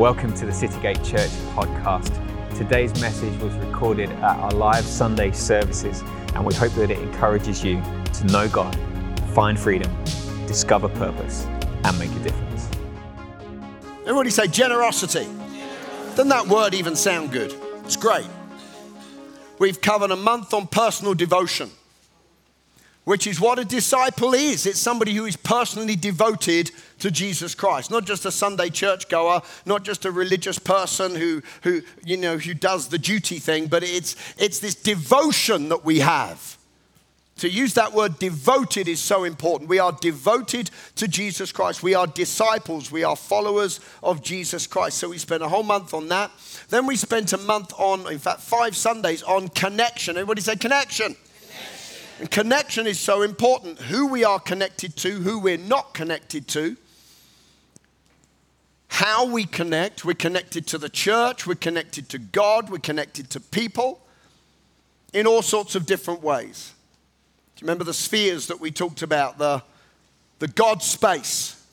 Welcome to the Citygate Church podcast. Today's message was recorded at our live Sunday services, and we hope that it encourages you to know God, find freedom, discover purpose, and make a difference. Everybody say generosity. Doesn't that word even sound good? It's great. We've covered a month on personal devotion which is what a disciple is. It's somebody who is personally devoted to Jesus Christ, not just a Sunday churchgoer, not just a religious person who, who, you know, who does the duty thing, but it's, it's this devotion that we have. To use that word devoted is so important. We are devoted to Jesus Christ. We are disciples. We are followers of Jesus Christ. So we spent a whole month on that. Then we spent a month on, in fact, five Sundays on connection. Everybody say connection. Connection is so important. Who we are connected to, who we're not connected to, how we connect. We're connected to the church, we're connected to God, we're connected to people in all sorts of different ways. Do you remember the spheres that we talked about? The, the God space,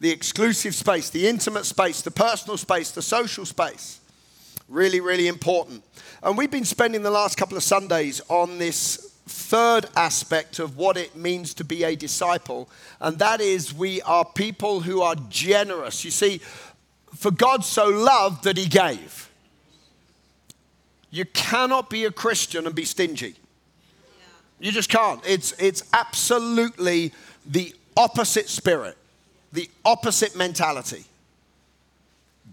the exclusive space, the intimate space, the personal space, the social space. Really, really important. And we've been spending the last couple of Sundays on this third aspect of what it means to be a disciple, and that is we are people who are generous. You see, for God so loved that he gave. You cannot be a Christian and be stingy. You just can't. It's, it's absolutely the opposite spirit, the opposite mentality.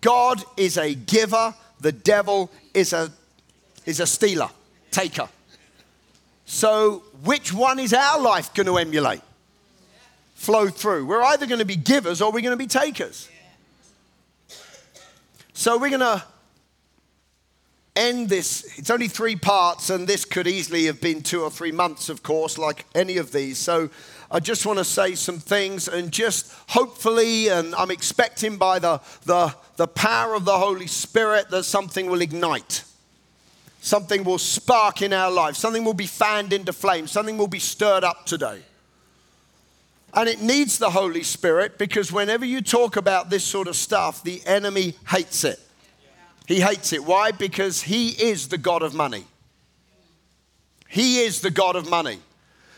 God is a giver, the devil is a, is a stealer, taker. So, which one is our life going to emulate? Flow through. We're either going to be givers or we're going to be takers. So, we're going to end this. It's only three parts, and this could easily have been two or three months, of course, like any of these. So, I just want to say some things and just hopefully, and I'm expecting by the, the, the power of the Holy Spirit that something will ignite something will spark in our life, something will be fanned into flame, something will be stirred up today. And it needs the Holy Spirit because whenever you talk about this sort of stuff, the enemy hates it. He hates it. Why? Because he is the God of money. He is the God of money.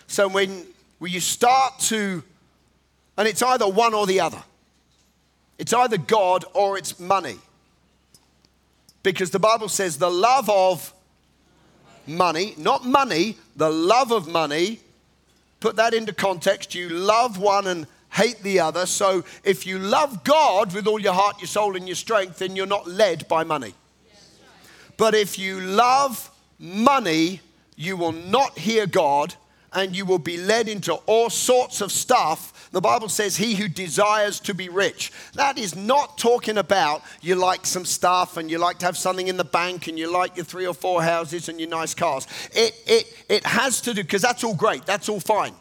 So when, when you start to, and it's either one or the other, it's either God or it's money. Because the Bible says the love of money, not money, the love of money. Put that into context. You love one and hate the other. So if you love God with all your heart, your soul, and your strength, then you're not led by money. But if you love money, you will not hear God and you will be led into all sorts of stuff. The Bible says, He who desires to be rich. That is not talking about you like some stuff and you like to have something in the bank and you like your three or four houses and your nice cars. It, it, it has to do, because that's all great, that's all fine.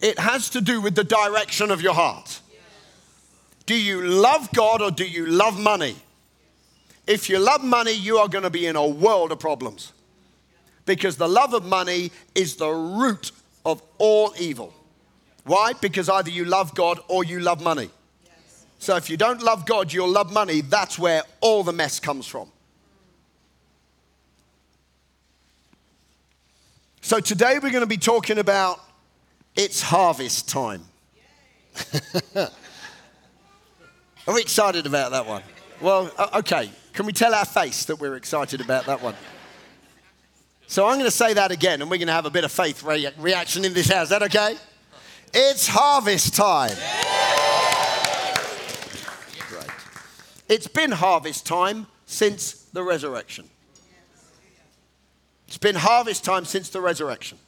It has to do with the direction of your heart. Do you love God or do you love money? If you love money, you are going to be in a world of problems because the love of money is the root of all evil. Why? Because either you love God or you love money. So if you don't love God, you'll love money. That's where all the mess comes from. So today we're going to be talking about it's harvest time. Are we excited about that one? Well, okay. Can we tell our face that we're excited about that one? So I'm going to say that again, and we're going to have a bit of faith re- reaction in this house. Is that okay? It's harvest time. Great. It's been harvest time since the resurrection. It's been harvest time since the resurrection.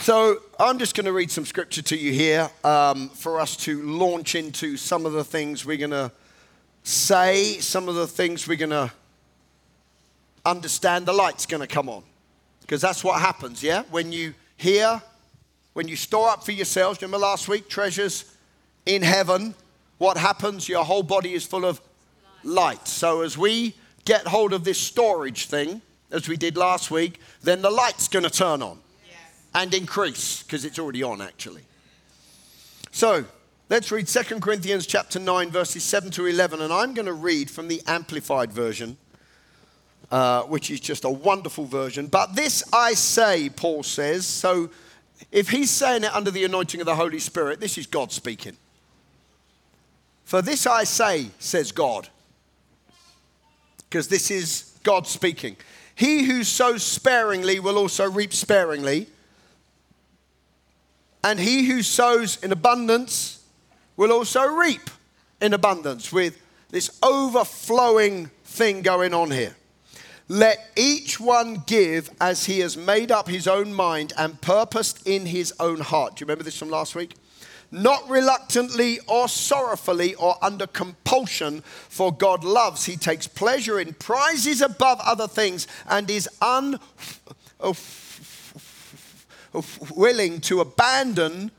So I'm just going to read some scripture to you here um, for us to launch into some of the things we're going to say, some of the things we're going to understand the light's going to come on. Because that's what happens, yeah? When you hear, when you store up for yourselves, remember last week, treasures in heaven, what happens? Your whole body is full of light. So as we get hold of this storage thing, as we did last week, then the light's going to turn on yes. and increase because it's already on actually. So Let's read 2 Corinthians chapter 9, verses 7 to 11, and I'm going to read from the Amplified Version, uh, which is just a wonderful version. But this I say, Paul says, so if he's saying it under the anointing of the Holy Spirit, this is God speaking. For this I say, says God, because this is God speaking. He who sows sparingly will also reap sparingly, and he who sows in abundance will also reap in abundance with this overflowing thing going on here. Let each one give as he has made up his own mind and purposed in his own heart. Do you remember this from last week? Not reluctantly or sorrowfully or under compulsion, for God loves. He takes pleasure in prizes above other things and is unwilling to abandon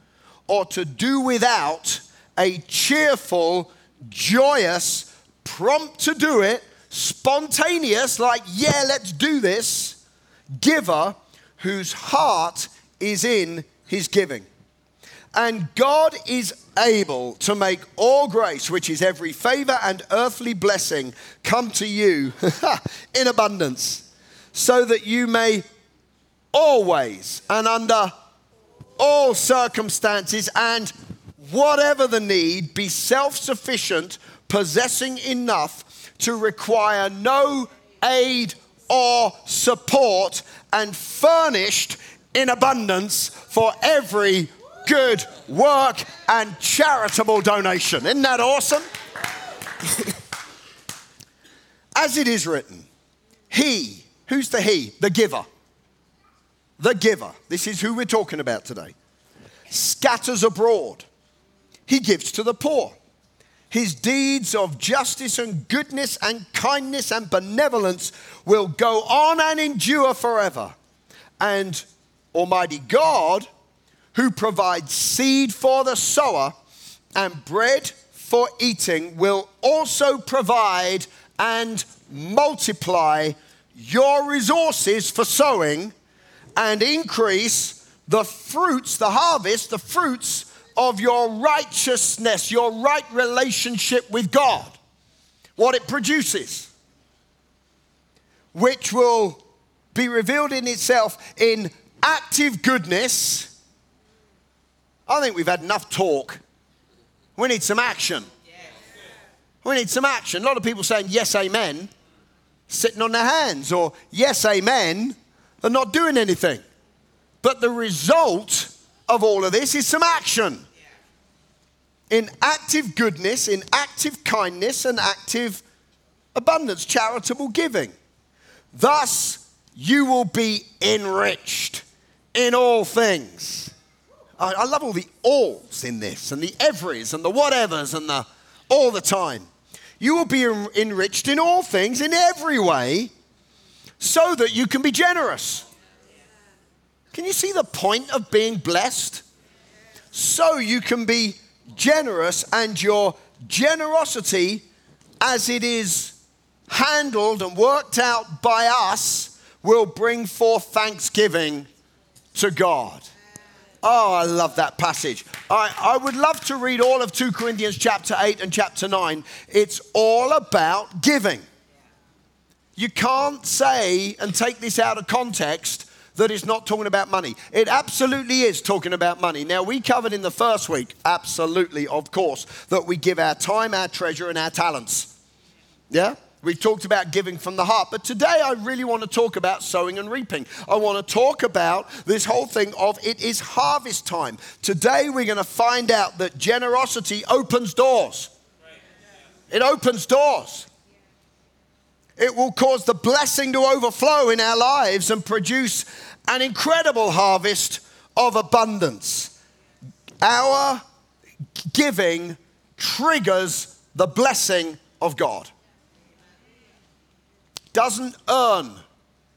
or to do without a cheerful, joyous, prompt to do it, spontaneous, like, yeah, let's do this, giver whose heart is in his giving. And God is able to make all grace, which is every favor and earthly blessing, come to you in abundance, so that you may always and under all circumstances and whatever the need, be self sufficient, possessing enough to require no aid or support, and furnished in abundance for every good work and charitable donation. Isn't that awesome? As it is written, He, who's the He? The giver. The giver. This is who we're talking about today. Scatters abroad he gives to the poor. His deeds of justice and goodness and kindness and benevolence will go on and endure forever. And Almighty God, who provides seed for the sower and bread for eating, will also provide and multiply your resources for sowing and increase the fruits, the harvest, the fruits of your righteousness, your right relationship with God, what it produces, which will be revealed in itself in active goodness. I think we've had enough talk. We need some action. We need some action. A lot of people saying yes, amen, sitting on their hands, or yes, amen, and not doing anything. But the result of all of this is some action in active goodness, in active kindness, and active abundance, charitable giving. Thus, you will be enriched in all things. I, I love all the alls in this, and the everys, and the whatevers, and the all the time. You will be enriched in all things, in every way, so that you can be generous. Can you see the point of being blessed? So you can be generous, and your generosity, as it is handled and worked out by us, will bring forth thanksgiving to God. Oh, I love that passage. I, I would love to read all of 2 Corinthians chapter 8 and chapter 9. It's all about giving. You can't say and take this out of context that is not talking about money. It absolutely is talking about money. Now, we covered in the first week, absolutely, of course, that we give our time, our treasure, and our talents. Yeah? We've talked about giving from the heart, but today I really want to talk about sowing and reaping. I want to talk about this whole thing of it is harvest time. Today we're going to find out that generosity opens doors. It opens doors. It will cause the blessing to overflow in our lives and produce an incredible harvest of abundance. Our giving triggers the blessing of God. Doesn't earn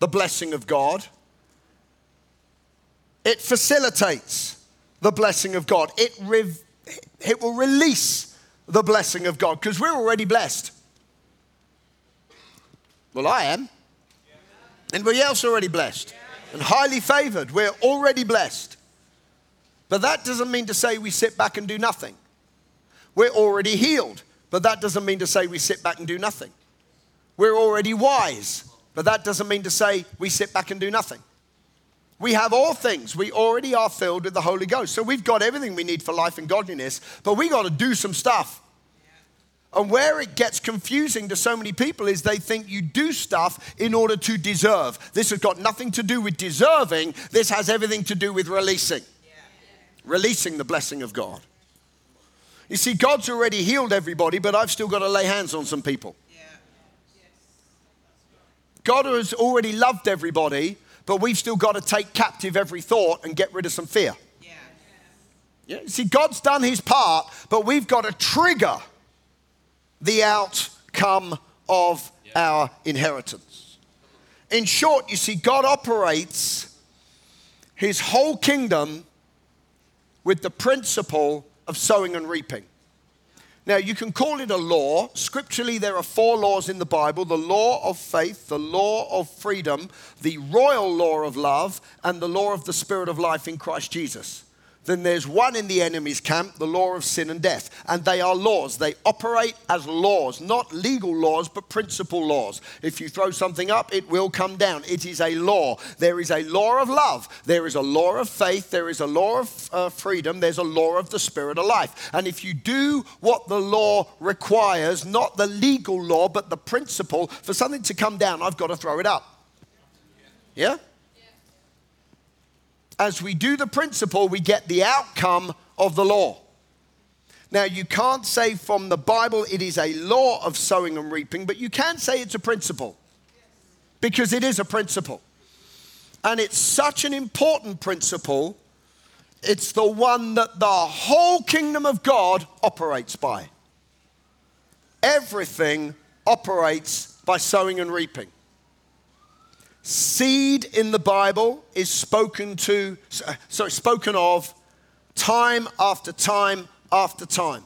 the blessing of God, it facilitates the blessing of God. It, re- it will release the blessing of God because we're already blessed. Well, I am. Anybody else already blessed? and highly favored. We're already blessed. But that doesn't mean to say we sit back and do nothing. We're already healed, but that doesn't mean to say we sit back and do nothing. We're already wise, but that doesn't mean to say we sit back and do nothing. We have all things. We already are filled with the Holy Ghost. So we've got everything we need for life and godliness, but we got to do some stuff. And where it gets confusing to so many people is they think you do stuff in order to deserve. This has got nothing to do with deserving, this has everything to do with releasing. Releasing the blessing of God. You see, God's already healed everybody, but I've still got to lay hands on some people. God has already loved everybody, but we've still got to take captive every thought and get rid of some fear. Yeah. See, God's done his part, but we've got to trigger the outcome of our inheritance. In short, you see, God operates his whole kingdom with the principle of sowing and reaping. Now, you can call it a law. Scripturally, there are four laws in the Bible the law of faith, the law of freedom, the royal law of love, and the law of the spirit of life in Christ Jesus then there's one in the enemy's camp, the law of sin and death. And they are laws. They operate as laws, not legal laws, but principle laws. If you throw something up, it will come down. It is a law. There is a law of love. There is a law of faith. There is a law of uh, freedom. There's a law of the spirit of life. And if you do what the law requires, not the legal law, but the principle, for something to come down, I've got to throw it up. Yeah? As we do the principle, we get the outcome of the law. Now, you can't say from the Bible it is a law of sowing and reaping, but you can say it's a principle because it is a principle. And it's such an important principle, it's the one that the whole kingdom of God operates by. Everything operates by sowing and reaping. Seed in the Bible is spoken to, sorry, spoken of time after time after time.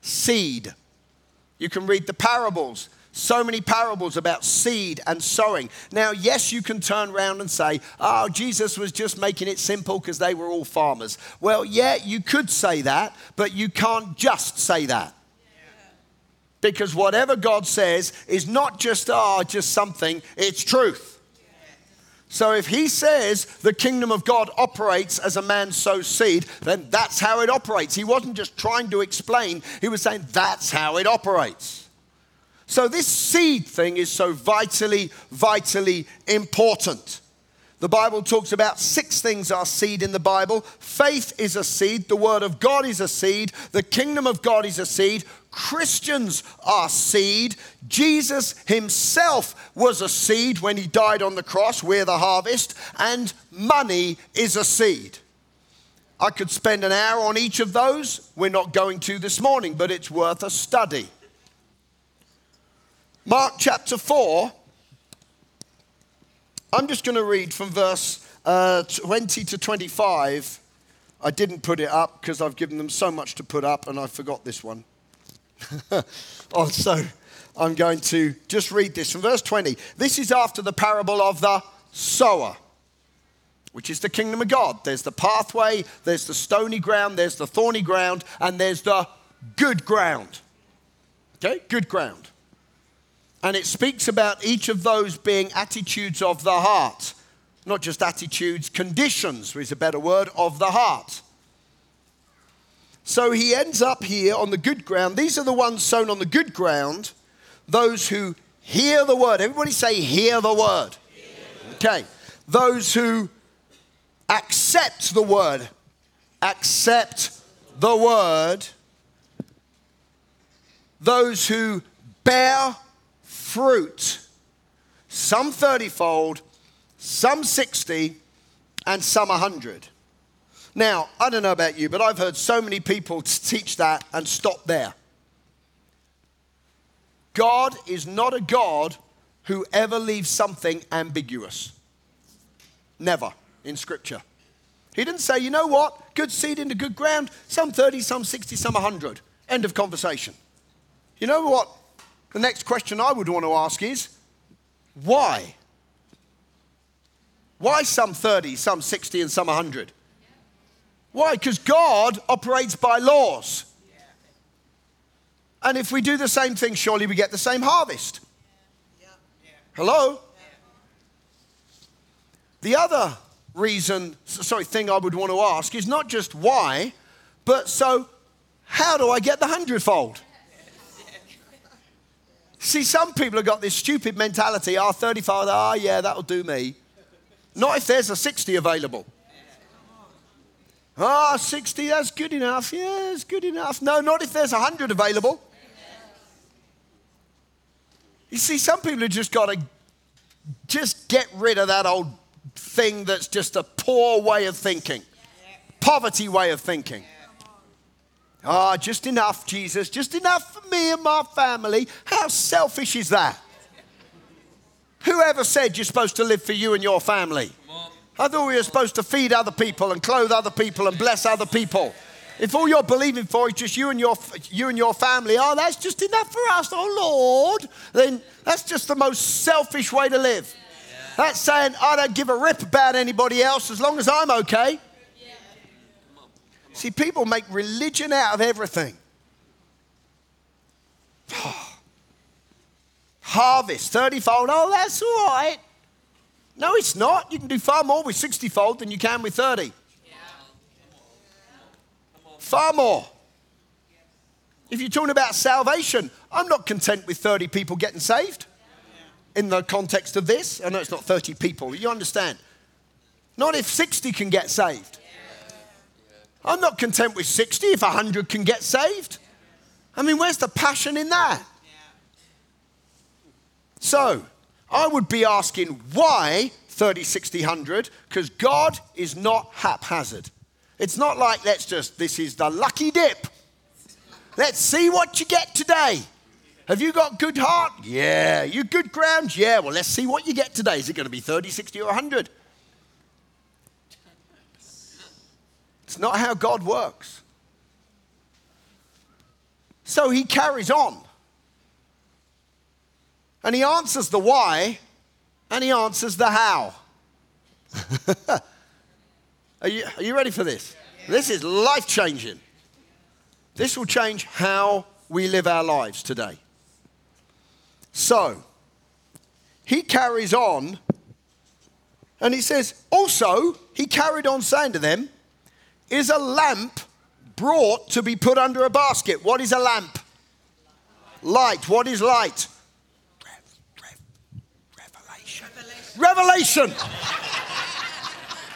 Seed. You can read the parables. So many parables about seed and sowing. Now, yes, you can turn around and say, oh, Jesus was just making it simple because they were all farmers. Well, yeah, you could say that, but you can't just say that. Because whatever God says is not just, ah, oh, just something, it's truth. So if he says the kingdom of God operates as a man sows seed, then that's how it operates. He wasn't just trying to explain, he was saying that's how it operates. So this seed thing is so vitally, vitally important. The Bible talks about six things are seed in the Bible. Faith is a seed, the Word of God is a seed, the kingdom of God is a seed, Christians are seed. Jesus himself was a seed when he died on the cross. We're the harvest. And money is a seed. I could spend an hour on each of those. We're not going to this morning, but it's worth a study. Mark chapter 4. I'm just going to read from verse uh, 20 to 25. I didn't put it up because I've given them so much to put up and I forgot this one. oh, so I'm going to just read this from verse 20. This is after the parable of the sower, which is the kingdom of God. There's the pathway, there's the stony ground, there's the thorny ground, and there's the good ground. Okay, good ground. And it speaks about each of those being attitudes of the heart, not just attitudes, conditions is a better word, of the heart. So he ends up here on the good ground. These are the ones sown on the good ground, those who hear the word. Everybody say, hear the word. Okay. Those who accept the word. Accept the word. Those who bear fruit. Some 30 fold, some 60, and some 100. Now, I don't know about you, but I've heard so many people teach that and stop there. God is not a God who ever leaves something ambiguous. Never in Scripture. He didn't say, you know what, good seed into good ground, some 30, some 60, some 100. End of conversation. You know what? The next question I would want to ask is, why? Why some 30, some 60, and some 100? Why? Because God operates by laws. And if we do the same thing, surely we get the same harvest. Hello? The other reason, sorry, thing I would want to ask is not just why, but so how do I get the hundredfold? See, some people have got this stupid mentality, oh, 35, ah, oh, yeah, that'll do me. Not if there's a 60 available. Ah, oh, 60, that's good enough. Yeah, it's good enough. No, not if there's 100 available. You see, some people have just got to just get rid of that old thing that's just a poor way of thinking, poverty way of thinking. Oh, just enough, Jesus, just enough for me and my family. How selfish is that? Whoever said you're supposed to live for you and your family? I thought we were supposed to feed other people and clothe other people and bless other people. If all you're believing for is just you and your you and your family, oh, that's just enough for us, oh Lord, then that's just the most selfish way to live. That's saying I don't give a rip about anybody else as long as I'm okay. See, people make religion out of everything. Harvest, 30 fold. Oh, that's all right. No, it's not. You can do far more with 60 fold than you can with 30. Far more. If you're talking about salvation, I'm not content with 30 people getting saved in the context of this. I know it's not 30 people, you understand. Not if 60 can get saved. I'm not content with 60 if 100 can get saved. I mean, where's the passion in that? So, I would be asking why 30, 60, 100, because God is not haphazard. It's not like, let's just, this is the lucky dip. Let's see what you get today. Have you got good heart? Yeah. You good ground? Yeah. Well, let's see what you get today. Is it going to be 30, 60, or 100? It's not how God works. So he carries on. And he answers the why and he answers the how. are, you, are you ready for this? This is life changing. This will change how we live our lives today. So, he carries on and he says, also, he carried on saying to them, is a lamp brought to be put under a basket? What is a lamp? Light. What is light? Revelation. Revelation!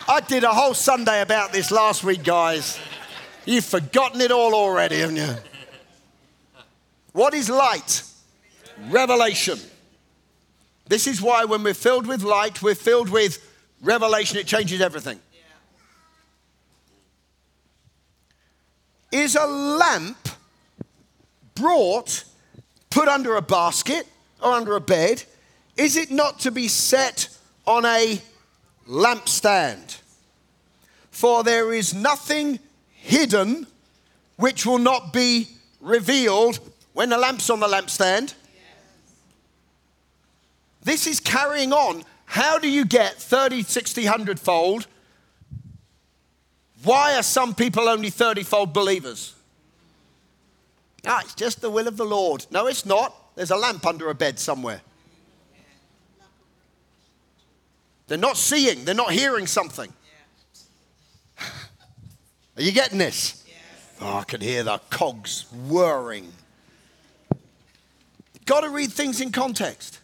I did a whole Sunday about this last week, guys. You've forgotten it all already, haven't you? What is light? Revelation. This is why when we're filled with light, we're filled with revelation. It changes everything. Is a lamp brought, put under a basket or under a bed, is it not to be set on a lampstand? For there is nothing hidden which will not be revealed when the lamp's on the lampstand. This is carrying on. How do you get 30, 60, 100 fold? Why are some people only 30 fold believers? Ah, it's just the will of the Lord. No, it's not. There's a lamp under a bed somewhere. They're not seeing, they're not hearing something. Are you getting this? Oh, I can hear the cogs whirring. Got to read things in context.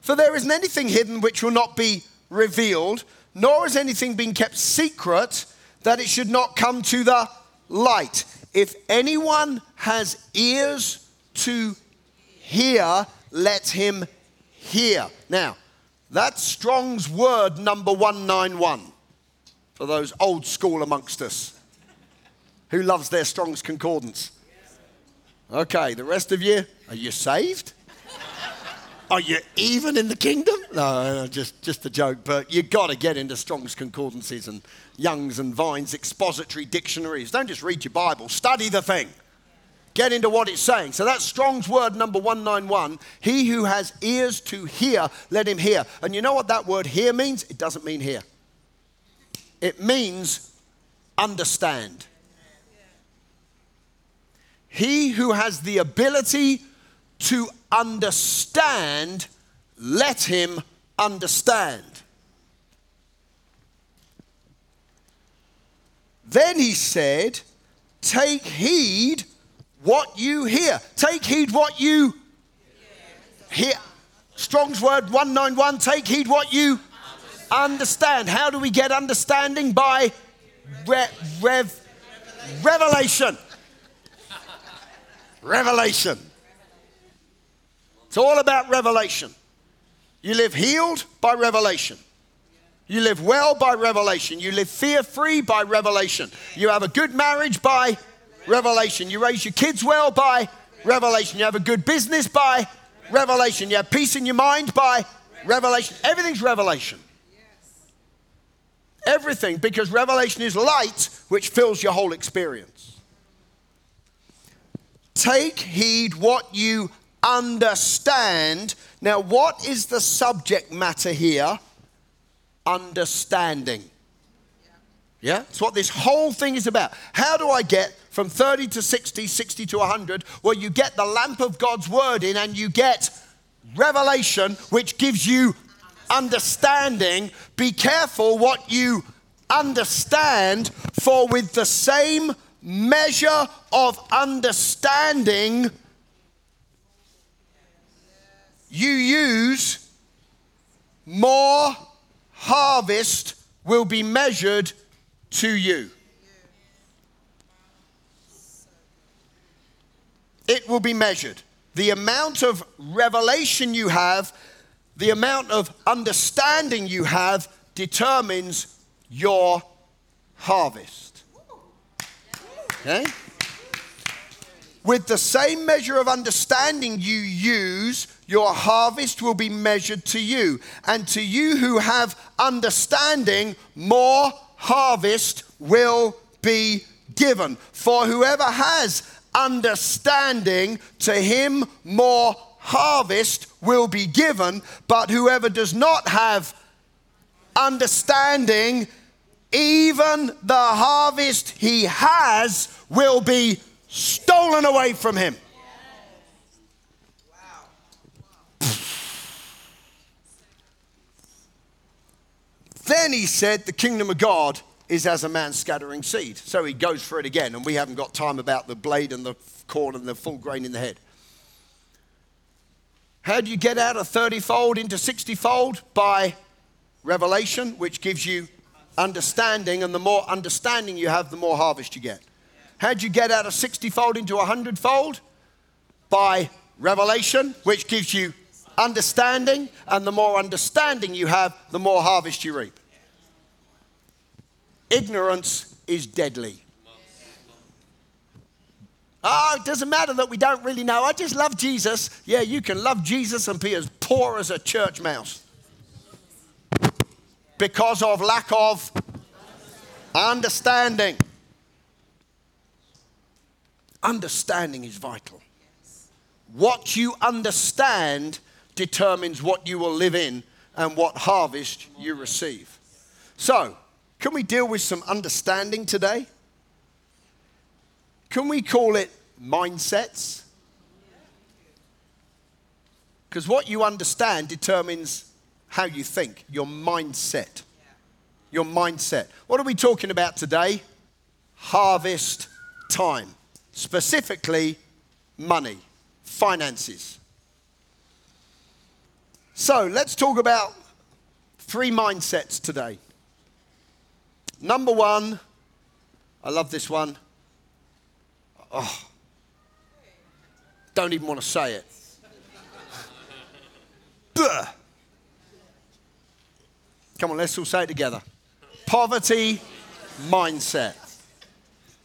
For there isn't anything hidden which will not be revealed, nor has anything been kept secret that it should not come to the light. If anyone has ears to hear, let him hear. Now, that's Strong's word number 191 for those old school amongst us. Who loves their Strong's Concordance? Okay, the rest of you, are you saved? Are you even in the kingdom? No, just, just a joke, but you've got to get into Strong's Concordances and Young's and Vine's expository dictionaries. Don't just read your Bible, study the thing. Get into what it's saying. So that's Strong's word number 191. He who has ears to hear, let him hear. And you know what that word hear means? It doesn't mean hear, it means understand. He who has the ability to understand, let him understand. Then he said, Take heed what you hear. Take heed what you hear. Strong's word 191 take heed what you understand. How do we get understanding? By re- rev- revelation. Revelation. It's all about revelation. You live healed by revelation. You live well by revelation. You live fear free by revelation. You have a good marriage by revelation. You raise your kids well by revelation. You have a good business by revelation. You have peace in your mind by revelation. Everything's revelation. Everything, because revelation is light which fills your whole experience. Take heed what you understand. Now, what is the subject matter here? understanding. Yeah? That's what this whole thing is about. How do I get from 30 to 60, 60 to 100? Well, you get the lamp of God's word in and you get revelation, which gives you understanding. Be careful what you understand, for with the same measure of understanding you use, more harvest will be measured to you. It will be measured. The amount of revelation you have, the amount of understanding you have, determines your harvest. Okay? With the same measure of understanding you use, your harvest will be measured to you. And to you who have understanding, more harvest will be given. For whoever has understanding, to him more harvest will be given. But whoever does not have understanding, even the harvest he has will be stolen away from him. Then he said, The kingdom of God is as a man scattering seed. So he goes for it again, and we haven't got time about the blade and the corn and the full grain in the head. How do you get out of 30 fold into 60 fold? By revelation, which gives you understanding, and the more understanding you have, the more harvest you get. How'd you get out of 60 fold into 100 fold? By revelation, which gives you understanding, and the more understanding you have, the more harvest you reap. Ignorance is deadly. Oh, it doesn't matter that we don't really know. I just love Jesus. Yeah, you can love Jesus and be as poor as a church mouse because of lack of understanding. Understanding is vital. What you understand determines what you will live in and what harvest you receive. So, can we deal with some understanding today? Can we call it mindsets? Because what you understand determines how you think, your mindset. Your mindset. What are we talking about today? Harvest time specifically money, finances. So let's talk about three mindsets today. Number one, I love this one. Oh, don't even want to say it. Come on, let's all say it together. Poverty mindset.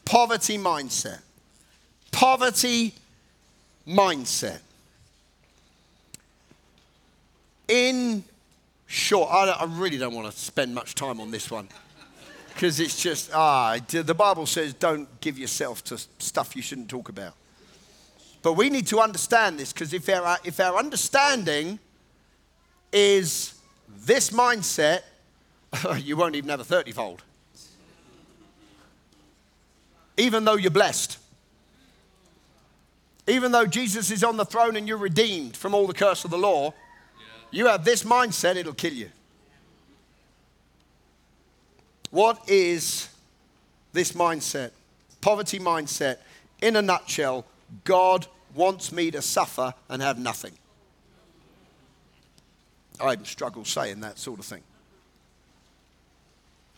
Poverty mindset poverty mindset. In short, I, I really don't want to spend much time on this one because it's just, ah, the Bible says don't give yourself to stuff you shouldn't talk about. But we need to understand this because if our, if our understanding is this mindset, you won't even have a 30 fold. Even though you're blessed. Even though Jesus is on the throne and you're redeemed from all the curse of the law, you have this mindset, it'll kill you. What is this mindset? Poverty mindset. In a nutshell, God wants me to suffer and have nothing. I struggle saying that sort of thing.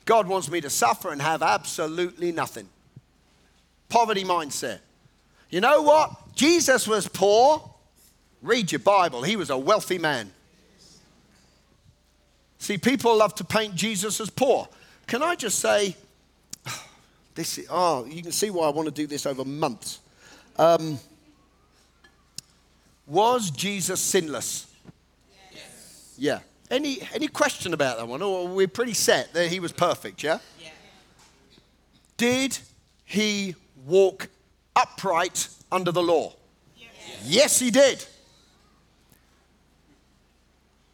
God wants me to suffer and have absolutely nothing. Poverty mindset. You know what? Jesus was poor. Read your Bible. He was a wealthy man. See, people love to paint Jesus as poor. Can I just say, this, is, oh, you can see why I want to do this over months. Um, was Jesus sinless? Yes. Yeah. Any, any question about that one? Or we're pretty set that he was perfect, yeah? yeah? Did he walk upright under the law? Yes. yes, he did.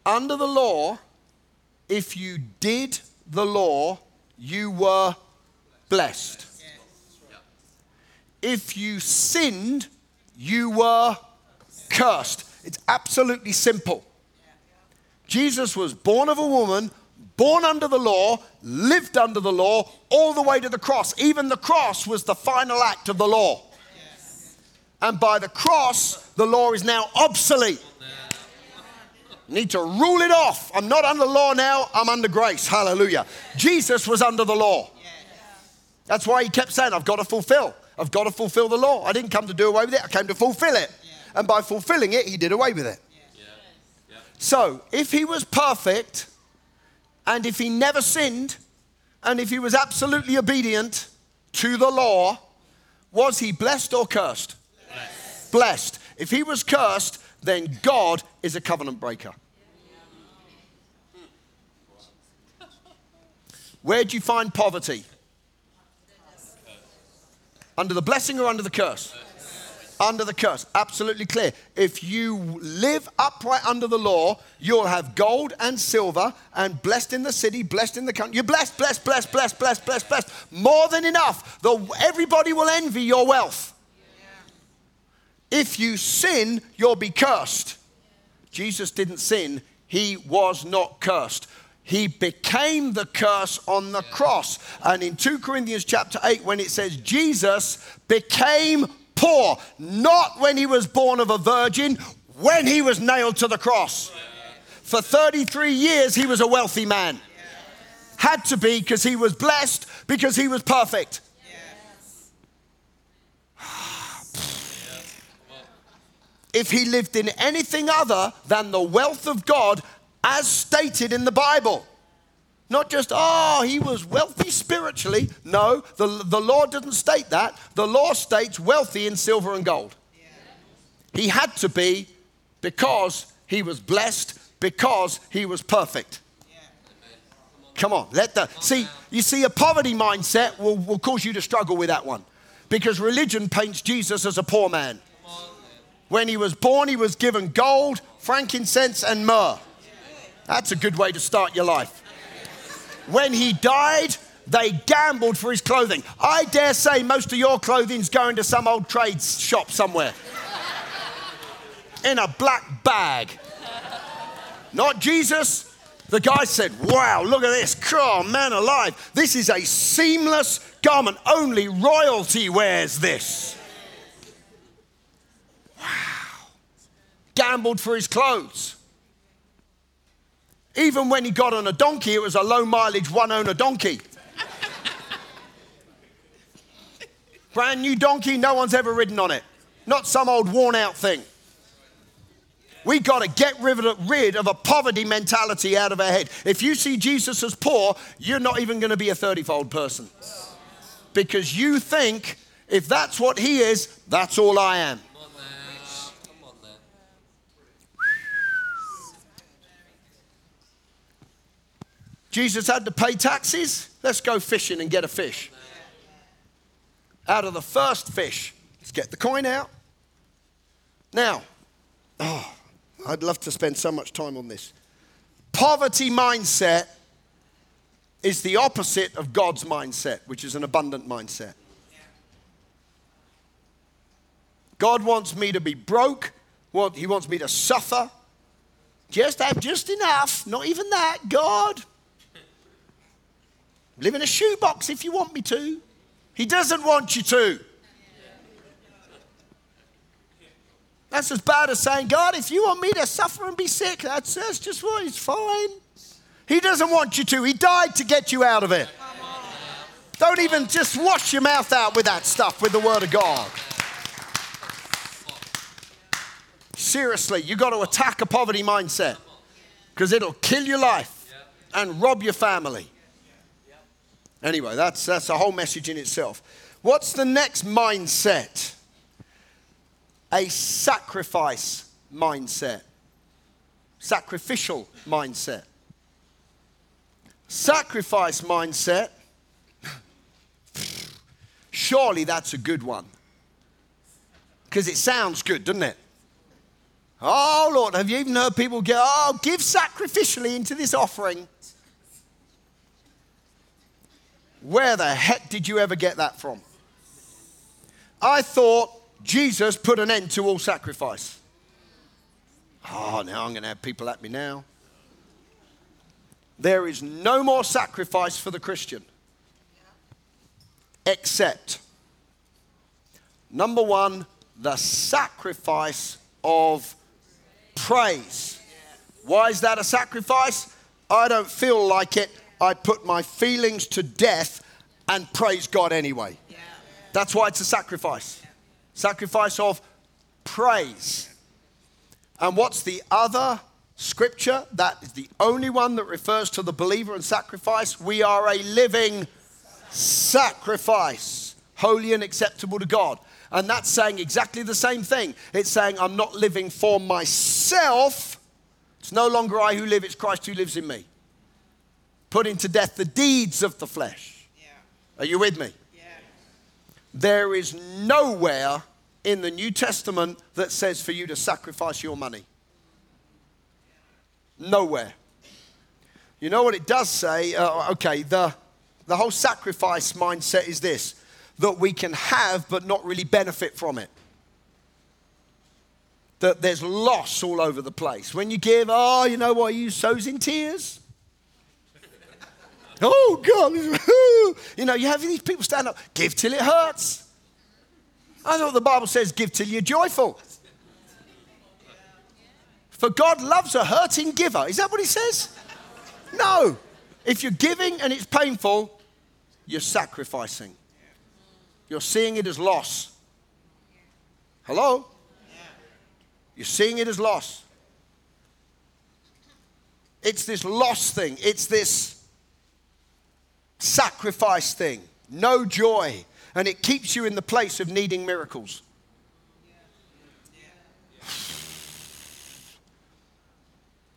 Under the law, if you did the law, you were blessed. If you sinned, you were cursed. It's absolutely simple. Jesus was born of a woman, born under the law, lived under the law, all the way to the cross. Even the cross was the final act of the law. And by the cross, the law is now obsolete. Need to rule it off. I'm not under law now, I'm under grace. Hallelujah. Jesus was under the law. That's why he kept saying, I've got to fulfill. I've got to fulfill the law. I didn't come to do away with it, I came to fulfill it. And by fulfilling it, he did away with it. So, if he was perfect, and if he never sinned, and if he was absolutely obedient to the law, was he blessed or cursed? Blessed. If he was cursed, then God is a covenant breaker. Where do you find poverty? Under the blessing or under the curse? Under the curse. Absolutely clear. If you live upright under the law, you'll have gold and silver and blessed in the city, blessed in the country. You're blessed, blessed, blessed, blessed, blessed, blessed, blessed. More than enough. The, everybody will envy your wealth. If you sin, you'll be cursed. Jesus didn't sin, he was not cursed. He became the curse on the cross. And in 2 Corinthians chapter 8, when it says Jesus became poor, not when he was born of a virgin, when he was nailed to the cross. For 33 years, he was a wealthy man. Had to be because he was blessed, because he was perfect. If he lived in anything other than the wealth of God as stated in the Bible. Not just, oh, he was wealthy spiritually. No, the, the law doesn't state that. The law states wealthy in silver and gold. He had to be because he was blessed, because he was perfect. Come on, let the see. You see, a poverty mindset will, will cause you to struggle with that one because religion paints Jesus as a poor man. When he was born, he was given gold, frankincense, and myrrh. That's a good way to start your life. When he died, they gambled for his clothing. I dare say most of your clothing's going to some old trades shop somewhere in a black bag. Not Jesus. The guy said, Wow, look at this. Oh, man alive. This is a seamless garment. Only royalty wears this. Gambled for his clothes. Even when he got on a donkey, it was a low mileage one owner donkey. Brand new donkey, no one's ever ridden on it. Not some old worn out thing. We got to get rid of a poverty mentality out of our head. If you see Jesus as poor, you're not even going to be a 30 fold person. Because you think if that's what he is, that's all I am. Jesus had to pay taxes. Let's go fishing and get a fish. Out of the first fish, let's get the coin out. Now, oh, I'd love to spend so much time on this. Poverty mindset is the opposite of God's mindset, which is an abundant mindset. God wants me to be broke. He wants me to suffer. Just have just enough. Not even that. God. Live in a shoebox if you want me to. He doesn't want you to. That's as bad as saying, God, if you want me to suffer and be sick, that's, that's just what fine. He doesn't want you to. He died to get you out of it. Don't even just wash your mouth out with that stuff with the Word of God. Seriously, you've got to attack a poverty mindset because it'll kill your life and rob your family. Anyway, that's, that's a whole message in itself. What's the next mindset? A sacrifice mindset, sacrificial mindset. Sacrifice mindset, surely that's a good one. Because it sounds good, doesn't it? Oh, Lord, have you even heard people go, oh, give sacrificially into this offering? Where the heck did you ever get that from? I thought Jesus put an end to all sacrifice. Oh, now I'm going to have people at me now. There is no more sacrifice for the Christian except number one, the sacrifice of praise. Why is that a sacrifice? I don't feel like it. I put my feelings to death and praise God anyway. That's why it's a sacrifice. Sacrifice of praise. And what's the other scripture? That is the only one that refers to the believer and sacrifice. We are a living sacrifice, holy and acceptable to God. And that's saying exactly the same thing. It's saying, I'm not living for myself. It's no longer I who live, it's Christ who lives in me. Putting to death the deeds of the flesh. Yeah. Are you with me? Yeah. There is nowhere in the New Testament that says for you to sacrifice your money. Nowhere. You know what it does say? Uh, okay, the, the whole sacrifice mindset is this that we can have but not really benefit from it. That there's loss all over the place. When you give, oh, you know what, you sows in tears. Oh, God. you know, you have these people stand up, give till it hurts. I know the Bible says, give till you're joyful. For God loves a hurting giver. Is that what he says? No. If you're giving and it's painful, you're sacrificing. You're seeing it as loss. Hello? You're seeing it as loss. It's this loss thing, it's this sacrifice thing, no joy, and it keeps you in the place of needing miracles.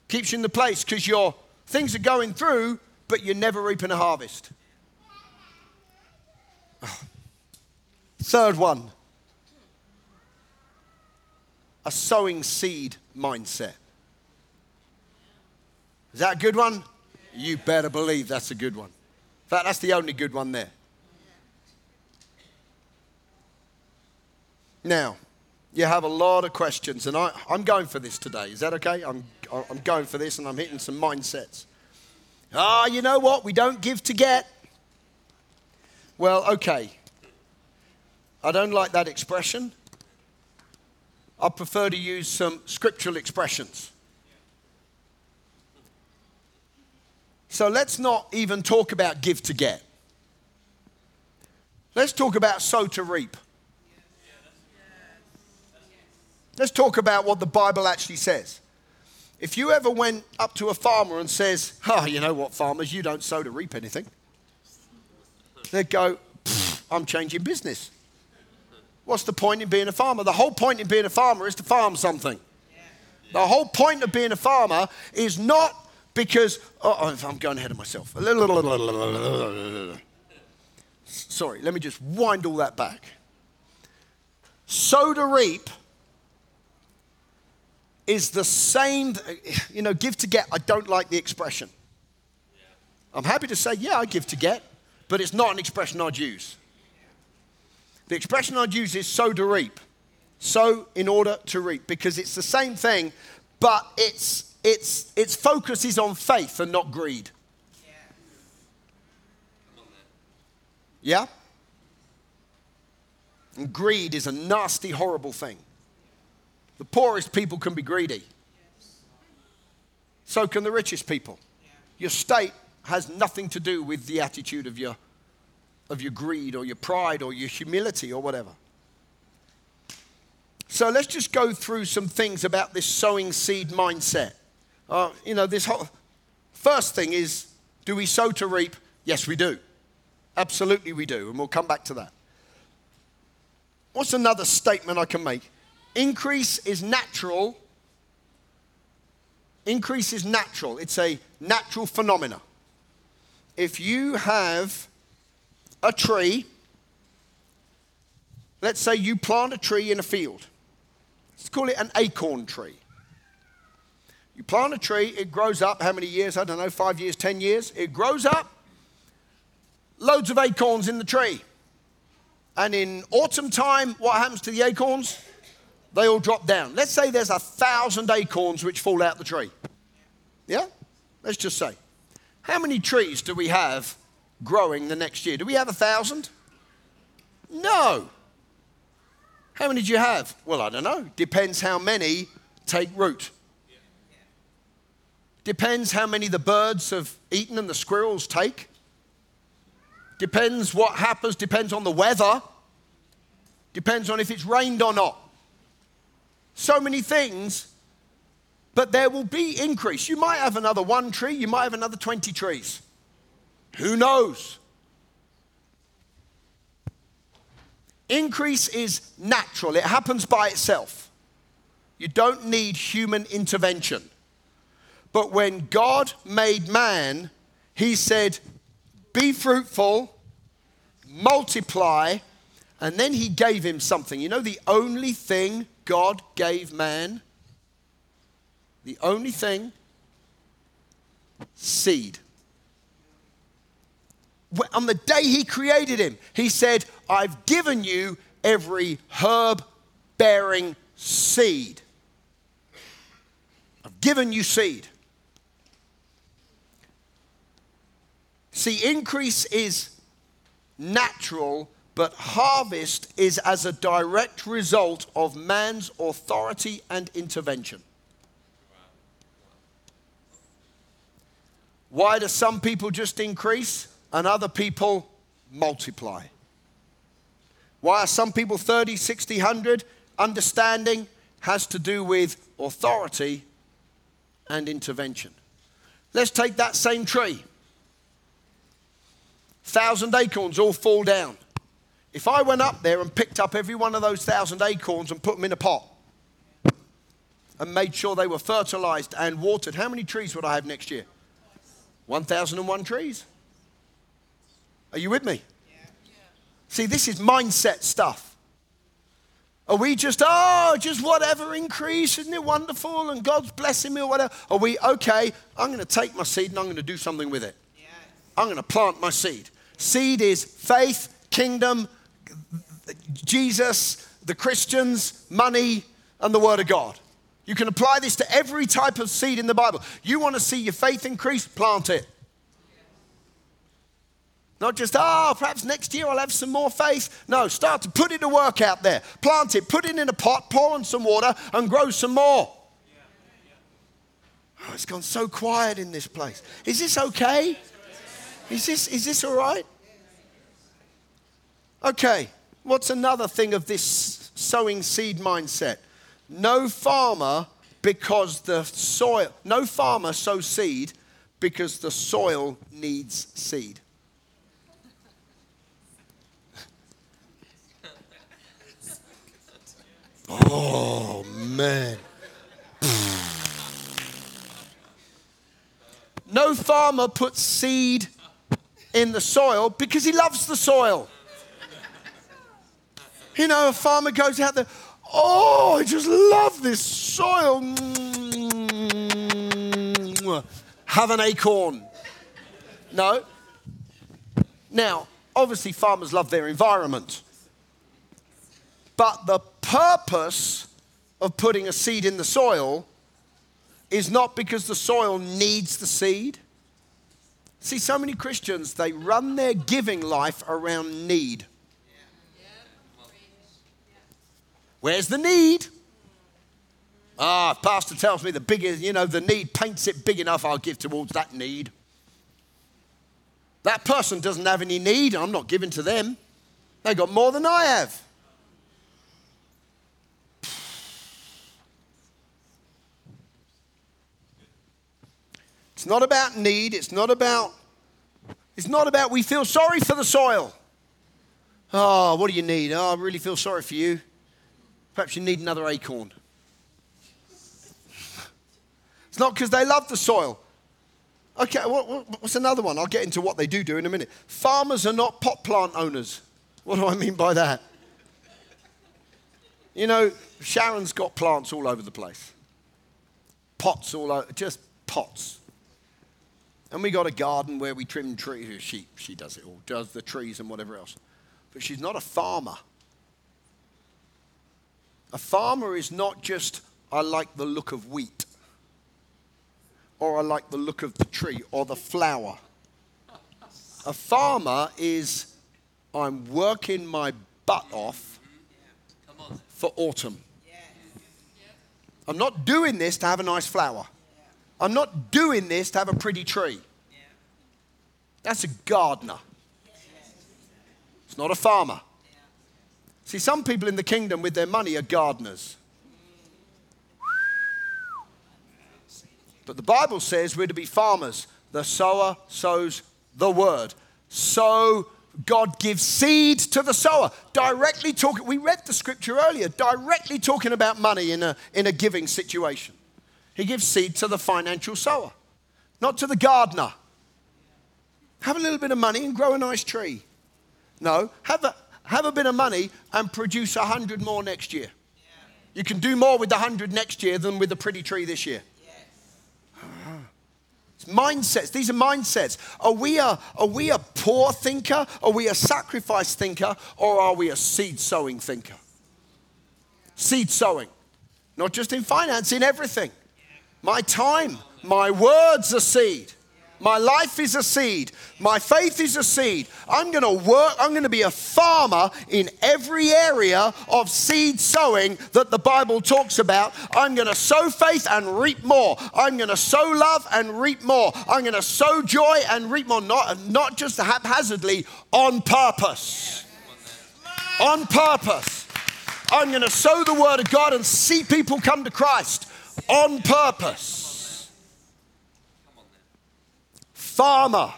Keeps you in the place because your things are going through, but you're never reaping a harvest. Third one a sowing seed mindset. Is that a good one? You better believe that's a good one. That's the only good one there. Now, you have a lot of questions, and I, am going for this today. Is that okay? I'm, I'm going for this, and I'm hitting some mindsets. Ah, you know what? We don't give to get. Well, okay. I don't like that expression. I prefer to use some scriptural expressions. So let's not even talk about give to get. Let's talk about sow to reap. Let's talk about what the Bible actually says. If you ever went up to a farmer and says, "Oh, you know what, farmers, you don't sow to reap anything," they'd go, "I'm changing business." What's the point in being a farmer? The whole point in being a farmer is to farm something. The whole point of being a farmer is not because, oh, I'm going ahead of myself. Sorry, let me just wind all that back. Sow to reap is the same, you know, give to get. I don't like the expression. I'm happy to say, yeah, I give to get, but it's not an expression I'd use. The expression I'd use is sow to reap. Sow in order to reap, because it's the same thing, but its, its, its focus is on faith and not greed. Yeah? And greed is a nasty, horrible thing. The poorest people can be greedy. So can the richest people. Your state has nothing to do with the attitude of your, of your greed or your pride or your humility or whatever. So let's just go through some things about this sowing seed mindset. Uh, you know, this whole first thing is do we sow to reap? Yes, we do. Absolutely, we do. And we'll come back to that. What's another statement I can make? Increase is natural. Increase is natural. It's a natural phenomena. If you have a tree, let's say you plant a tree in a field. Let's call it an acorn tree. You plant a tree, it grows up, how many years? I don't know, five years, ten years. It grows up, loads of acorns in the tree. And in autumn time, what happens to the acorns? They all drop down. Let's say there's a thousand acorns which fall out the tree. Yeah? Let's just say. How many trees do we have growing the next year? Do we have a thousand? No. How many do you have? Well, I don't know. Depends how many take root. Depends how many the birds have eaten and the squirrels take. Depends what happens, depends on the weather. Depends on if it's rained or not. So many things, but there will be increase. You might have another one tree, you might have another 20 trees. Who knows? Increase is natural, it happens by itself. You don't need human intervention. But when God made man, he said, Be fruitful, multiply, and then he gave him something. You know, the only thing God gave man, the only thing, seed on the day he created him, he said, I've given you every herb bearing seed. I've given you seed. See, increase is natural, but harvest is as a direct result of man's authority and intervention. Why do some people just increase? and other people multiply. Why are some people 30, 60, 100? Understanding has to do with authority and intervention. Let's take that same tree. Thousand acorns all fall down. If I went up there and picked up every one of those thousand acorns and put them in a pot and made sure they were fertilized and watered, how many trees would I have next year? 1,001 trees. Are you with me? See, this is mindset stuff. Are we just, oh, just whatever increase, isn't it wonderful? And God's blessing me or whatever. Are we, okay, I'm going to take my seed and I'm going to do something with it. I'm going to plant my seed. Seed is faith, kingdom, Jesus, the Christians, money, and the Word of God. You can apply this to every type of seed in the Bible. You want to see your faith increase? Plant it. Not just, oh, perhaps next year I'll have some more faith. No, start to put it to work out there. Plant it, put it in a pot, pour on some water, and grow some more. Oh, it's gone so quiet in this place. Is this okay? Is this, is this all right? Okay, what's another thing of this sowing seed mindset? No farmer, because the soil, no farmer sows seed because the soil needs seed. Oh, man. no farmer puts seed in the soil because he loves the soil. You know, a farmer goes out there, oh, I just love this soil. Have an acorn. No. Now, obviously, farmers love their environment. But the purpose of putting a seed in the soil is not because the soil needs the seed. See, so many Christians, they run their giving life around need. Where's the need? Ah, pastor tells me the bigger, you know, the need paints it big enough, I'll give towards that need. That person doesn't have any need, I'm not giving to them. They got more than I have. It's not about need, it's not about it's not about we feel sorry for the soil. Oh, what do you need? Oh, I really feel sorry for you. Perhaps you need another acorn. It's not because they love the soil. Okay, what? what's another one? I'll get into what they do do in a minute. Farmers are not pot plant owners. What do I mean by that? You know, Sharon's got plants all over the place. Pots all over, just pots. And we got a garden where we trim trees. She, she does it all, does the trees and whatever else. But she's not a farmer. A farmer is not just, I like the look of wheat or I like the look of the tree or the flower. A farmer is I'm working my butt off for autumn. I'm not doing this to have a nice flower. I'm not doing this to have a pretty tree. That's a gardener. It's not a farmer. See, some people in the kingdom with their money are gardeners. But the Bible says we're to be farmers. The sower sows the word. So God gives seed to the sower. Directly talking, we read the scripture earlier, directly talking about money in a, in a giving situation. He gives seed to the financial sower, not to the gardener. Have a little bit of money and grow a nice tree. No, have a, have a bit of money and produce a hundred more next year. You can do more with the hundred next year than with a pretty tree this year. Ah. Mindsets. These are mindsets. Are we a, are we a poor thinker? Are we a sacrifice thinker? Or are we a seed sowing thinker? Seed sowing. Not just in finance, in everything. My time, my words are seed. My life is a seed. My faith is a seed. I'm going to work, I'm going to be a farmer in every area of seed sowing that the Bible talks about. I'm going to sow faith and reap more. I'm going to sow love and reap more. I'm going to sow joy and reap more, not, not just haphazardly, on purpose. On purpose. I'm going to sow the word of God and see people come to Christ on purpose. farmer,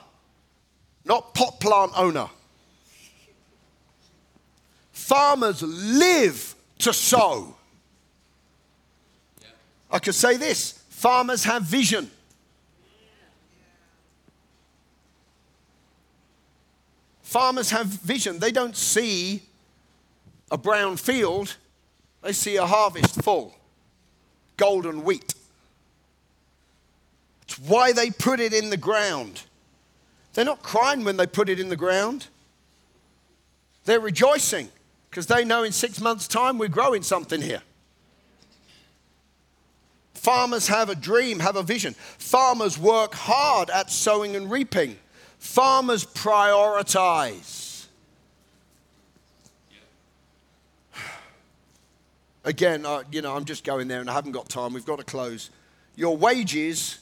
not pot plant owner. Farmers live to sow. I could say this farmers have vision. Farmers have vision. They don't see a brown field, they see a harvest full golden wheat. It's why they put it in the ground. They're not crying when they put it in the ground. They're rejoicing because they know in six months' time we're growing something here. Farmers have a dream, have a vision. Farmers work hard at sowing and reaping. Farmers prioritize. Again, uh, you know, I'm just going there and I haven't got time. We've got to close. Your wages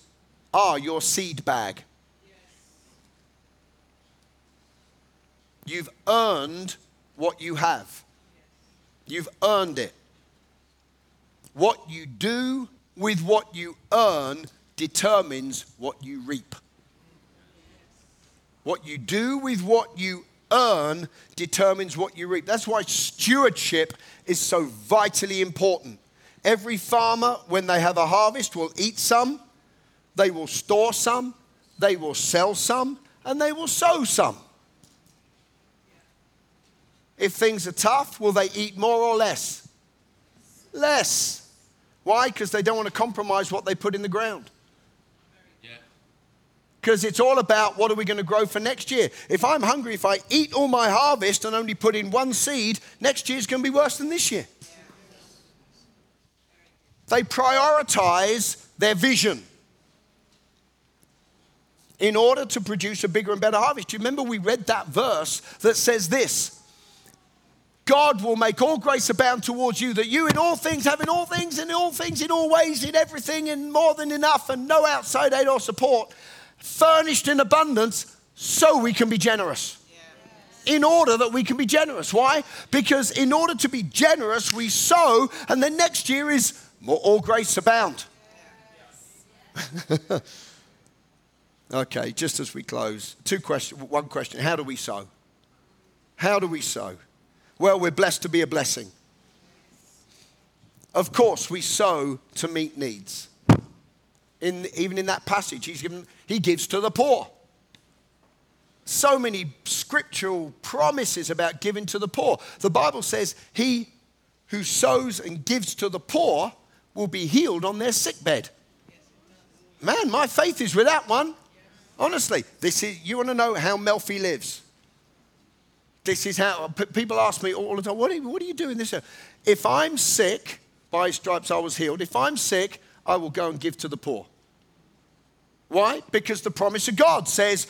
are your seed bag. You've earned what you have. You've earned it. What you do with what you earn determines what you reap. What you do with what you earn determines what you reap. That's why stewardship is so vitally important. Every farmer, when they have a harvest, will eat some they will store some, they will sell some, and they will sow some. If things are tough, will they eat more or less? Less. Why? Because they don't want to compromise what they put in the ground. Because it's all about what are we going to grow for next year. If I'm hungry, if I eat all my harvest and only put in one seed, next year's going to be worse than this year. they prioritize their vision in order to produce a bigger and better harvest. Do you remember we read that verse that says this? God will make all grace abound towards you, that you in all things, having all things, in all things, in all ways, in everything, in more than enough, and no outside aid or support, furnished in abundance, so we can be generous. In order that we can be generous. Why? Because in order to be generous, we sow, and then next year is more, all grace abound. okay, just as we close, two questions. One question: How do we sow? How do we sow? Well, we're blessed to be a blessing. Of course, we sow to meet needs. In, even in that passage, he's given, he gives to the poor. So many scriptural promises about giving to the poor. The Bible says, He who sows and gives to the poor will be healed on their sickbed. Man, my faith is with that one. Honestly, this is, you want to know how Melfi lives? This is how people ask me all the time, what are, you, what are you doing this? If I'm sick, by stripes I was healed. If I'm sick, I will go and give to the poor. Why? Because the promise of God says,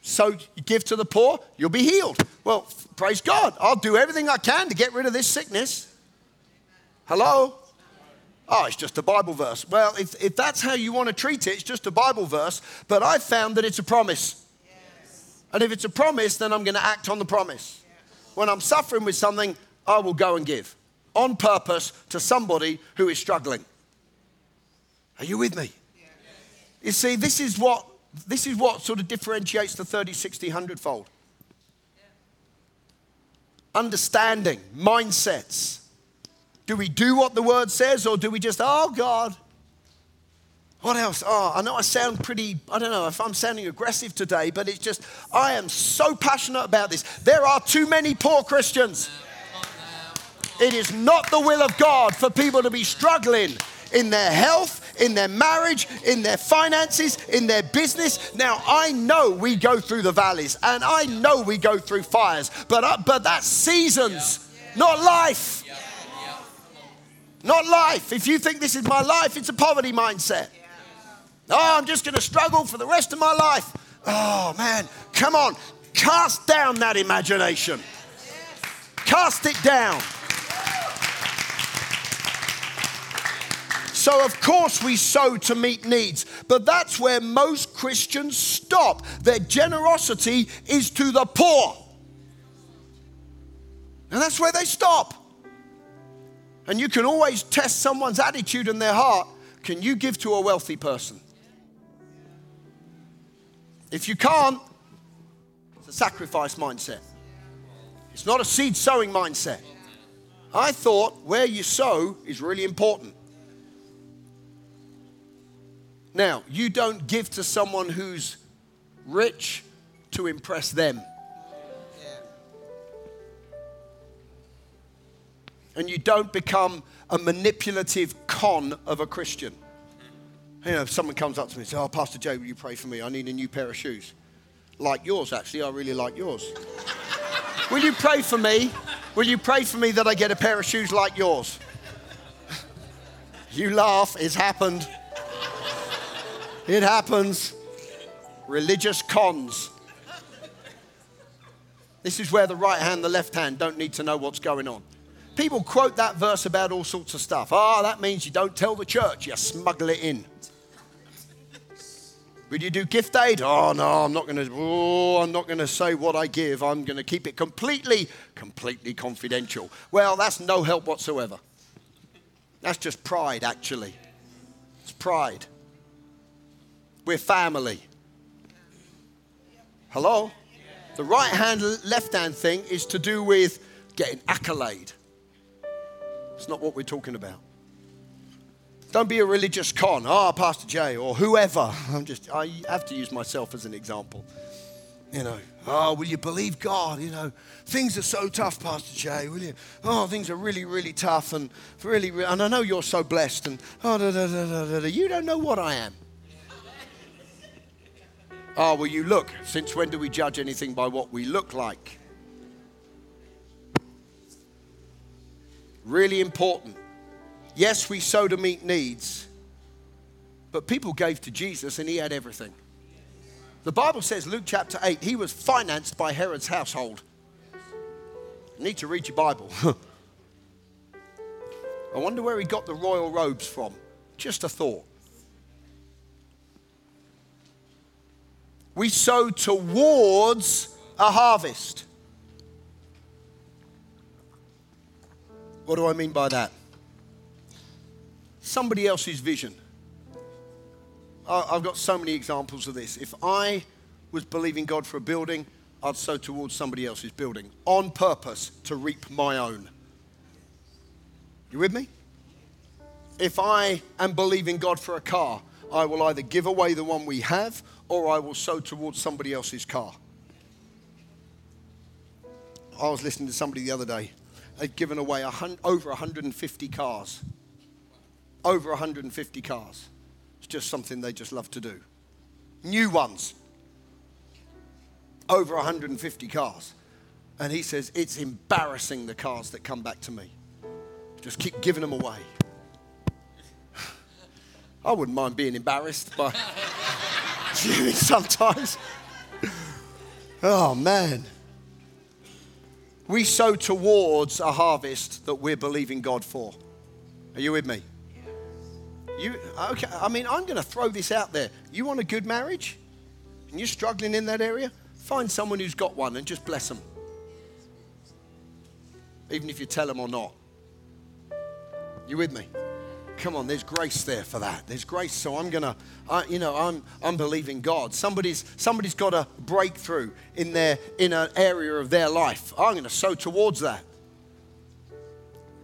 so give to the poor, you'll be healed. Well, praise God. I'll do everything I can to get rid of this sickness. Hello? Oh, it's just a Bible verse. Well, if, if that's how you want to treat it, it's just a Bible verse. But I've found that it's a promise. And if it's a promise, then I'm going to act on the promise. When I'm suffering with something, I will go and give on purpose to somebody who is struggling. Are you with me? You see, this is what this is what sort of differentiates the 30, 60, 100 fold. Understanding, mindsets. Do we do what the word says or do we just, oh God, what else? Oh, I know I sound pretty, I don't know if I'm sounding aggressive today, but it's just, I am so passionate about this. There are too many poor Christians. It is not the will of God for people to be struggling in their health, in their marriage, in their finances, in their business. Now, I know we go through the valleys and I know we go through fires, but, uh, but that's seasons, not life. Not life. If you think this is my life, it's a poverty mindset. Oh, I'm just going to struggle for the rest of my life. Oh, man, come on. Cast down that imagination. Cast it down. So, of course, we sow to meet needs, but that's where most Christians stop. Their generosity is to the poor. And that's where they stop. And you can always test someone's attitude and their heart. Can you give to a wealthy person? If you can't, it's a sacrifice mindset. It's not a seed sowing mindset. I thought where you sow is really important. Now, you don't give to someone who's rich to impress them. And you don't become a manipulative con of a Christian. You know, if someone comes up to me and says, Oh, Pastor Jay, will you pray for me? I need a new pair of shoes. Like yours, actually. I really like yours. will you pray for me? Will you pray for me that I get a pair of shoes like yours? you laugh, it's happened. It happens. Religious cons. This is where the right hand, the left hand don't need to know what's going on. People quote that verse about all sorts of stuff. Ah, oh, that means you don't tell the church, you smuggle it in. Would you do gift aid? Oh no, I'm not going to. Oh, I'm not going to say what I give. I'm going to keep it completely, completely confidential. Well, that's no help whatsoever. That's just pride, actually. It's pride. We're family. Hello. The right hand, left hand thing is to do with getting accolade. It's not what we're talking about. Don't be a religious con. Ah, oh, Pastor Jay or whoever. I'm just, I have to use myself as an example. You know, oh, will you believe God? You know, things are so tough, Pastor Jay. Will you? Oh, things are really, really tough, and really, and I know you're so blessed. And oh, da, da, da, you don't know what I am. Oh, well, you look. Since when do we judge anything by what we look like? Really important. Yes, we sow to meet needs, but people gave to Jesus and he had everything. The Bible says, Luke chapter 8, he was financed by Herod's household. You need to read your Bible. I wonder where he got the royal robes from. Just a thought. We sow towards a harvest. What do I mean by that? Somebody else's vision. I've got so many examples of this. If I was believing God for a building, I'd sow towards somebody else's building on purpose to reap my own. You with me? If I am believing God for a car, I will either give away the one we have or I will sow towards somebody else's car. I was listening to somebody the other day. They'd given away over 150 cars. Over 150 cars. It's just something they just love to do. New ones. Over 150 cars. And he says, it's embarrassing the cars that come back to me. Just keep giving them away. I wouldn't mind being embarrassed by sometimes. Oh, man. We sow towards a harvest that we're believing God for. Are you with me? You, okay, I mean, I'm going to throw this out there. You want a good marriage? And you're struggling in that area? Find someone who's got one and just bless them. Even if you tell them or not. You with me? Come on, there's grace there for that. There's grace. So I'm gonna, you know, I'm, I'm believing God. Somebody's, somebody's got a breakthrough in their, in an area of their life. I'm gonna sow towards that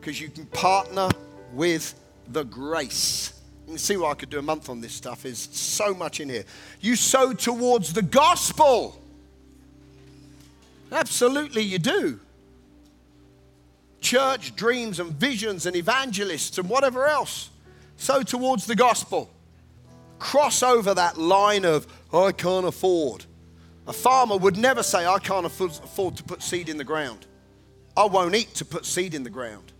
because you can partner with the grace. You can see why I could do a month on this stuff. There's so much in here. You sow towards the gospel. Absolutely, you do church dreams and visions and evangelists and whatever else. So towards the gospel. Cross over that line of, I can't afford. A farmer would never say, I can't afford to put seed in the ground. I won't eat to put seed in the ground.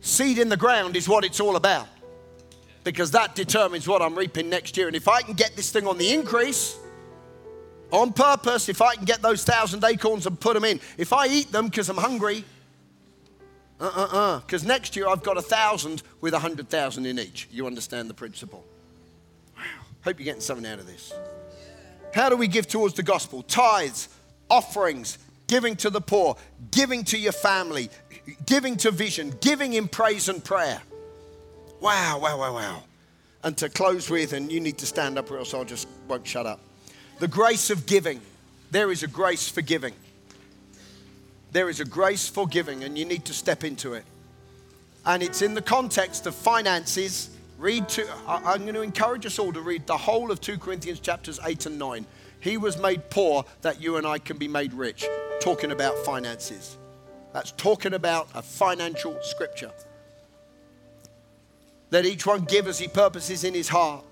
Seed in the ground is what it's all about because that determines what I'm reaping next year. And if I can get this thing on the increase, on purpose if I can get those thousand acorns and put them in. If I eat them because I'm hungry, uh uh uh, because next year I've got a thousand with a hundred thousand in each. You understand the principle? Wow. Hope you're getting something out of this. How do we give towards the gospel? Tithes, offerings, giving to the poor, giving to your family, giving to vision, giving in praise and prayer. Wow, wow, wow, wow. And to close with, and you need to stand up or else I just won't shut up. The grace of giving. There is a grace for giving. There is a grace for giving, and you need to step into it. And it's in the context of finances. Read to, I'm going to encourage us all to read the whole of 2 Corinthians chapters 8 and 9. He was made poor that you and I can be made rich. Talking about finances. That's talking about a financial scripture. Let each one give as he purposes in his heart.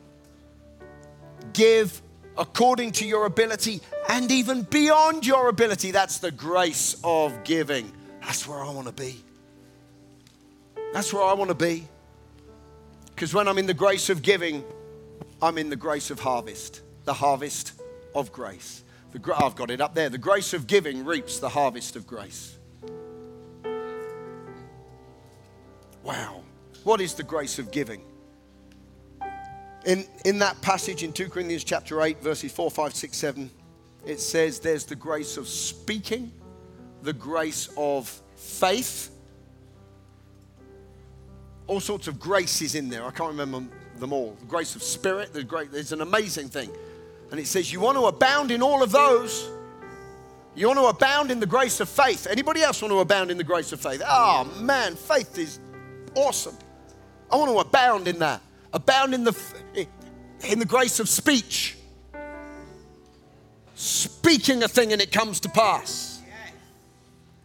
Give according to your ability and even beyond your ability. That's the grace of giving. That's where I want to be. That's where I want to be. Because when I'm in the grace of giving, I'm in the grace of harvest, the harvest of grace. The, I've got it up there. The grace of giving reaps the harvest of grace. Wow. What is the grace of giving? In, in that passage in 2 Corinthians chapter 8, verses 4, 5, 6, 7, it says there's the grace of speaking, the grace of faith. All sorts of graces in there. I can't remember them all. The grace of spirit, the great, there's an amazing thing. And it says you want to abound in all of those. You want to abound in the grace of faith. Anybody else want to abound in the grace of faith? Oh man, faith is awesome. I want to abound in that abound in the, in the grace of speech. Speaking a thing and it comes to pass.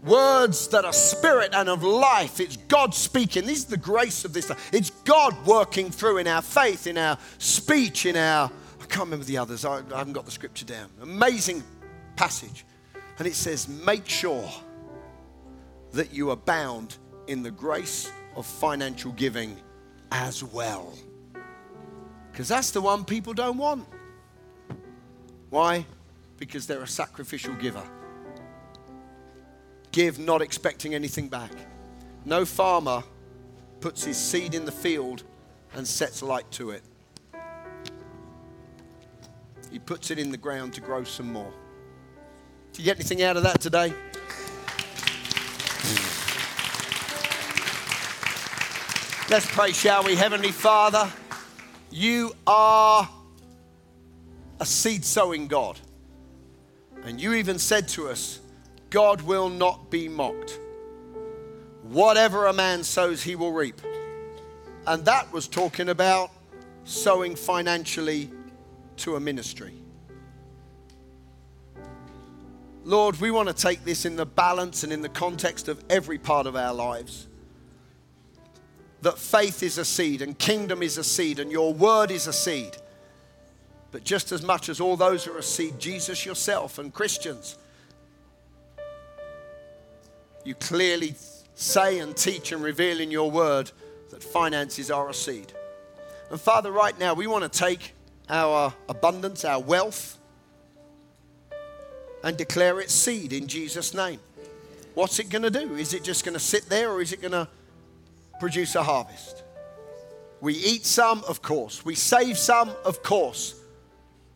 Words that are spirit and of life. It's God speaking. This is the grace of this. It's God working through in our faith, in our speech, in our. I can't remember the others. I, I haven't got the scripture down. Amazing passage. And it says, Make sure that you abound in the grace of financial giving as well. Because that's the one people don't want. Why? Because they're a sacrificial giver. Give not expecting anything back. No farmer puts his seed in the field and sets light to it. He puts it in the ground to grow some more. Do you get anything out of that today? Let's pray, shall we? Heavenly Father, you are a seed sowing God. And you even said to us, God will not be mocked. Whatever a man sows, he will reap. And that was talking about sowing financially to a ministry. Lord, we want to take this in the balance and in the context of every part of our lives that faith is a seed and kingdom is a seed and your word is a seed. But just as much as all those are a seed, Jesus yourself and Christians, you clearly say and teach and reveal in your word that finances are a seed. And Father, right now, we want to take our abundance, our wealth, and declare it seed in Jesus' name. What's it going to do? Is it just going to sit there or is it going to produce a harvest. We eat some, of course. We save some, of course.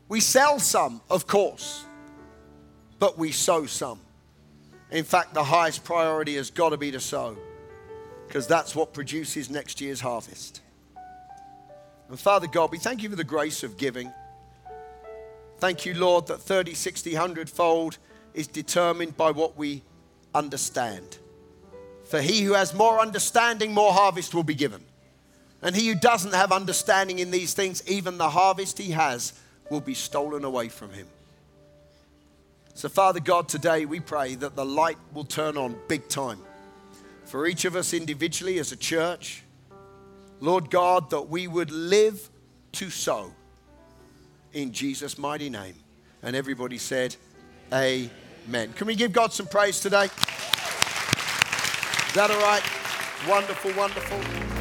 We sell some, of course. But we sow some. In fact, the highest priority has got to be to sow because that's what produces next year's harvest. And Father God, we thank you for the grace of giving. Thank you, Lord, that 30, 60, 100 fold is determined by what we understand. For he who has more understanding, more harvest will be given. And he who doesn't have understanding in these things, even the harvest he has will be stolen away from him. So, Father God, today we pray that the light will turn on big time for each of us individually as a church. Lord God, that we would live to sow in Jesus' mighty name. And everybody said, Amen. Can we give God some praise today? That all right? Wonderful, wonderful.